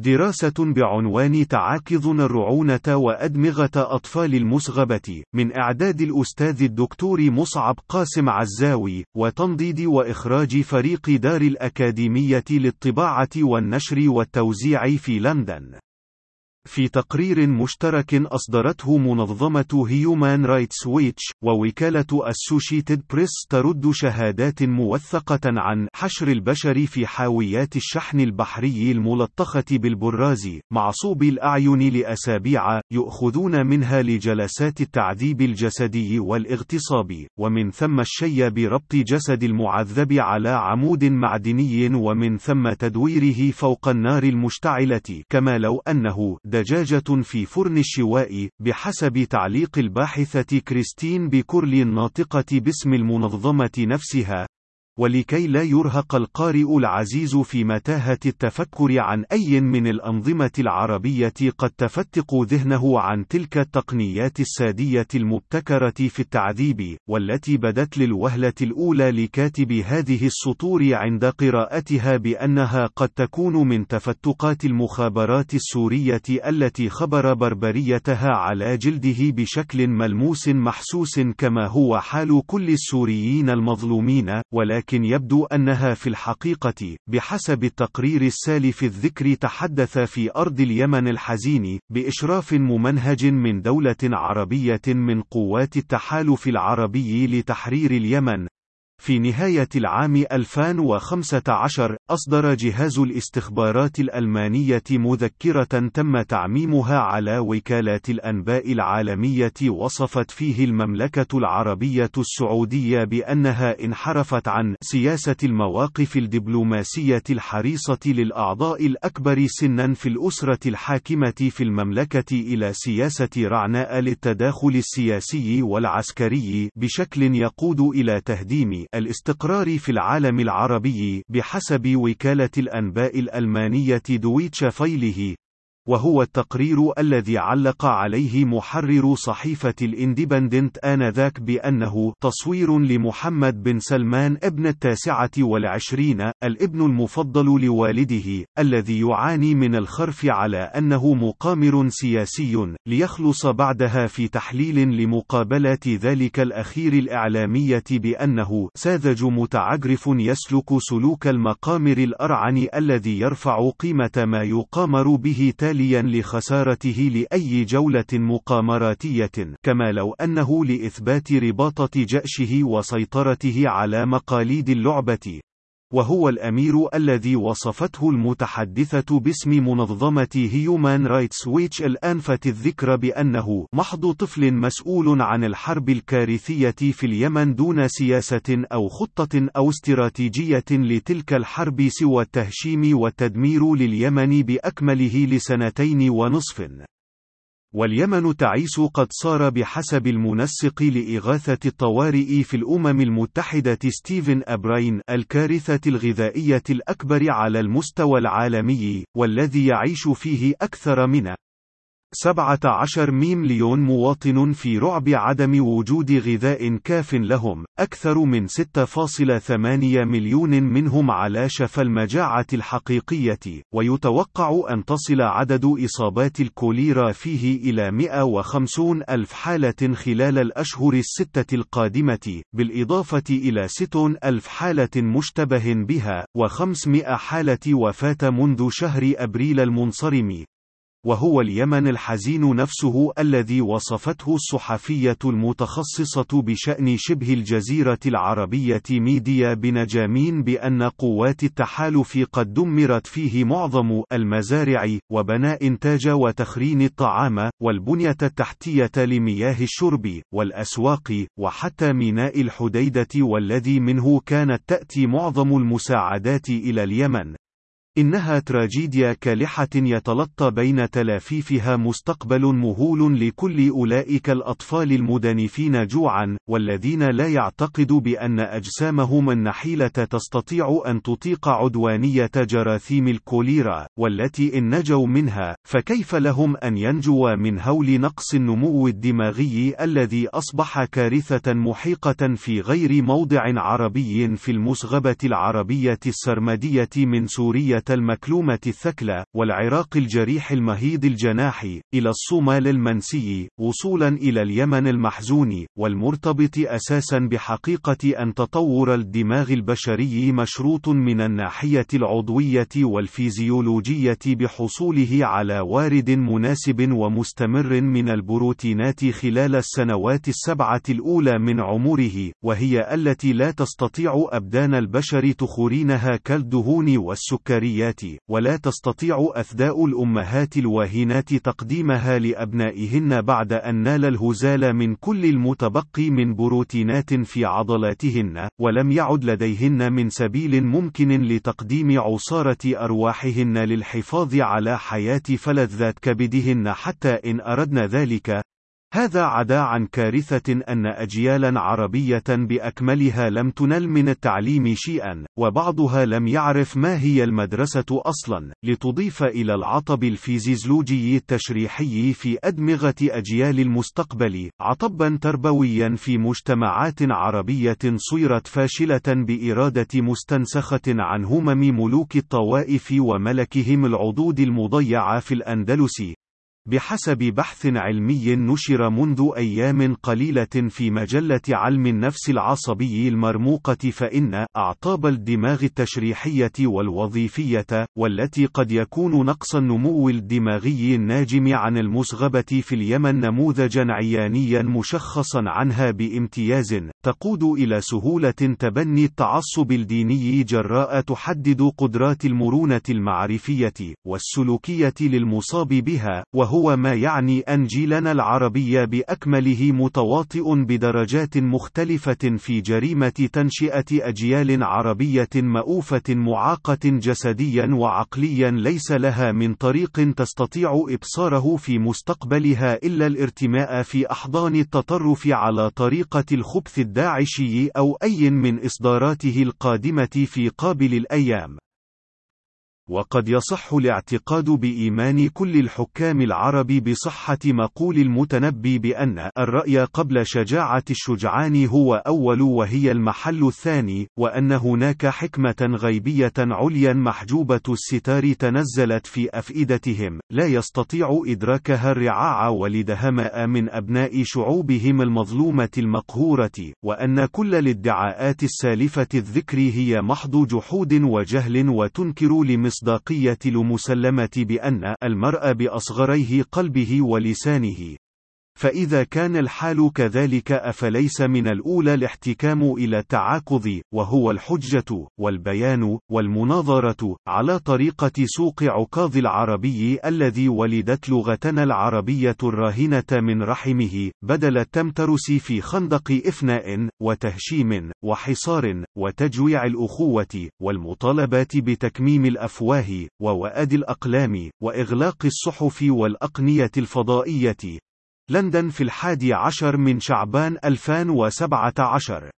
دراسة بعنوان تعاكضنا الرعونة وأدمغة أطفال المسغبة، من إعداد الأستاذ الدكتور مصعب قاسم عزاوي، وتنضيد وإخراج فريق دار الأكاديمية للطباعة والنشر والتوزيع في لندن. في تقرير مشترك أصدرته منظمة هيومان رايتس ويتش ووكالة أسوشيتد بريس ترد شهادات موثقة عن حشر البشر في حاويات الشحن البحري الملطخة بالبراز معصوب الأعين لأسابيع يؤخذون منها لجلسات التعذيب الجسدي والاغتصاب ومن ثم الشي بربط جسد المعذب على عمود معدني ومن ثم تدويره فوق النار المشتعلة كما لو أنه دجاجة في فرن الشواء بحسب تعليق الباحثة كريستين بكورلي الناطقة باسم المنظمة نفسها. ولكي لا يرهق القارئ العزيز في متاهة التفكر عن أي من الأنظمة العربية قد تفتق ذهنه عن تلك التقنيات السادية المبتكرة في التعذيب، والتي بدت للوهلة الأولى لكاتب هذه السطور عند قراءتها بأنها قد تكون من تفتقات المخابرات السورية التي خبر بربريتها على جلده بشكل ملموس محسوس كما هو حال كل السوريين المظلومين، ولكن لكن يبدو أنها في الحقيقة بحسب التقرير السالف الذكر تحدث في أرض اليمن الحزين بإشراف ممنهج من دولة عربية من قوات التحالف العربي لتحرير اليمن. في نهاية العام 2015 أصدر جهاز الاستخبارات الألمانية مذكرة تم تعميمها على وكالات الأنباء العالمية وصفت فيه المملكة العربية السعودية بأنها انحرفت عن سياسة المواقف الدبلوماسية الحريصة للأعضاء الأكبر سنا في الأسرة الحاكمة في المملكة إلى سياسة رعناء للتداخل السياسي والعسكري بشكل يقود إلى تهديم الاستقرار في العالم العربي بحسب وكالة الأنباء الألمانية دويتش فايله. وهو التقرير الذي علق عليه محرر صحيفة الاندبندنت آنذاك بأنه تصوير لمحمد بن سلمان ابن التاسعة والعشرين الابن المفضل لوالده الذي يعاني من الخرف على أنه مقامر سياسي ليخلص بعدها في تحليل لمقابلات ذلك الأخير الإعلامية بأنه ساذج متعجرف يسلك سلوك المقامر الأرعن الذي يرفع قيمة ما يقامر به تالي تاليا لخسارته لأي جولة مقامراتية كما لو أنه لإثبات رباطة جأشه وسيطرته على مقاليد اللعبة. وهو الأمير الذي وصفته المتحدثة باسم منظمة هيومان رايتس ويتش الأنفة الذكر بأنه محض طفل مسؤول عن الحرب الكارثية في اليمن دون سياسة أو خطة أو استراتيجية لتلك الحرب سوى التهشيم والتدمير لليمن بأكمله لسنتين ونصف. واليمن التعيس قد صار بحسب المنسق لإغاثة الطوارئ في الأمم المتحدة ستيفن أبراين الكارثة الغذائية الأكبر على المستوى العالمي والذي يعيش فيه أكثر من 17 مليون مواطن في رعب عدم وجود غذاء كاف لهم، أكثر من 6.8 مليون منهم على شفا المجاعة الحقيقية، ويتوقع أن تصل عدد إصابات الكوليرا فيه إلى 150 ألف حالة خلال الأشهر الستة القادمة، بالإضافة إلى 60 ألف حالة مشتبه بها، و500 حالة وفاة منذ شهر أبريل المنصرم، وهو اليمن الحزين نفسه الذي وصفته الصحفية المتخصصة بشأن شبه الجزيرة العربية ميديا بنجامين بأن قوات التحالف قد دمرت فيه معظم المزارع وبناء إنتاج وتخرين الطعام والبنية التحتية لمياه الشرب والأسواق وحتى ميناء الحديدة والذي منه كانت تأتي معظم المساعدات إلى اليمن. إنها تراجيديا كالحة يتلطى بين تلافيفها مستقبل مهول لكل أولئك الأطفال المدنفين جوعا، والذين لا يعتقدوا بأن أجسامهم النحيلة تستطيع أن تطيق عدوانية جراثيم الكوليرا، والتي إن نجوا منها، فكيف لهم أن ينجوا من هول نقص النمو الدماغي الذي أصبح كارثة محيقة في غير موضع عربي في المسغبة العربية السرمدية من سورية المكلومة الثكلى، والعراق الجريح المهيض الجناح، إلى الصومال المنسي، وصولا إلى اليمن المحزون، والمرتبط أساسا بحقيقة أن تطور الدماغ البشري مشروط من الناحية العضوية والفيزيولوجية بحصوله على وارد مناسب ومستمر من البروتينات خلال السنوات السبعة الأولى من عمره، وهي التي لا تستطيع أبدان البشر تخورينها كالدهون والسكريات، ولا تستطيع أثداء الأمهات الواهنات تقديمها لأبنائهن بعد أن نال الهزال من كل المتبقي من بروتينات في عضلاتهن، ولم يعد لديهن من سبيل ممكن لتقديم عصارة أرواحهن للحفاظ على حياة فلذات كبدهن حتى إن أردن ذلك، هذا عدا عن كارثة أن أجيالا عربية بأكملها لم تنل من التعليم شيئا، وبعضها لم يعرف ما هي المدرسة أصلا، لتضيف إلى العطب الفيزيولوجي التشريحي في أدمغة أجيال المستقبل، عطبا تربويا في مجتمعات عربية صيرت فاشلة بإرادة مستنسخة عن همم ملوك الطوائف وملكهم العضود المضيعة في الأندلس، بحسب بحث علمي نشر منذ أيام قليلة في مجلة علم النفس العصبي المرموقة فإن أعطاب الدماغ التشريحية والوظيفية، والتي قد يكون نقص النمو الدماغي الناجم عن المصغبة في اليمن نموذجا عيانيا مشخصا عنها بامتياز، تقود إلى سهولة تبني التعصب الديني جراء تحدد قدرات المرونة المعرفية والسلوكية للمصاب بها، وهو هو ما يعني أن جيلنا العربي بأكمله متواطئ بدرجات مختلفة في جريمة تنشئة أجيال عربية مؤوفة معاقة جسديا وعقليا ليس لها من طريق تستطيع إبصاره في مستقبلها إلا الارتماء في أحضان التطرف على طريقة الخبث الداعشي أو أي من إصداراته القادمة في قابل الأيام. وقد يصح الاعتقاد بإيمان كل الحكام العرب بصحة مقول المتنبي بأن الرأي قبل شجاعة الشجعان هو أول وهي المحل الثاني، وأن هناك حكمة غيبية عليا محجوبة الستار تنزلت في أفئدتهم، لا يستطيع إدراكها الرعاع ولدهماء من أبناء شعوبهم المظلومة المقهورة، وأن كل الادعاءات السالفة الذكر هي محض جحود وجهل وتنكر لمصر. المصداقية المسلمة بأن المرء بأصغريه قلبه ولسانه. فإذا كان الحال كذلك أفليس من الأولى الاحتكام إلى التعاقض، وهو الحجة، والبيان، والمناظرة، على طريقة سوق عكاظ العربي الذي ولدت لغتنا العربية الراهنة من رحمه، بدل التمترس في خندق إفناء، وتهشيم، وحصار، وتجويع الأخوة، والمطالبات بتكميم الأفواه، ووأد الأقلام، وإغلاق الصحف والأقنية الفضائية، لندن في الحادي عشر من شعبان 2017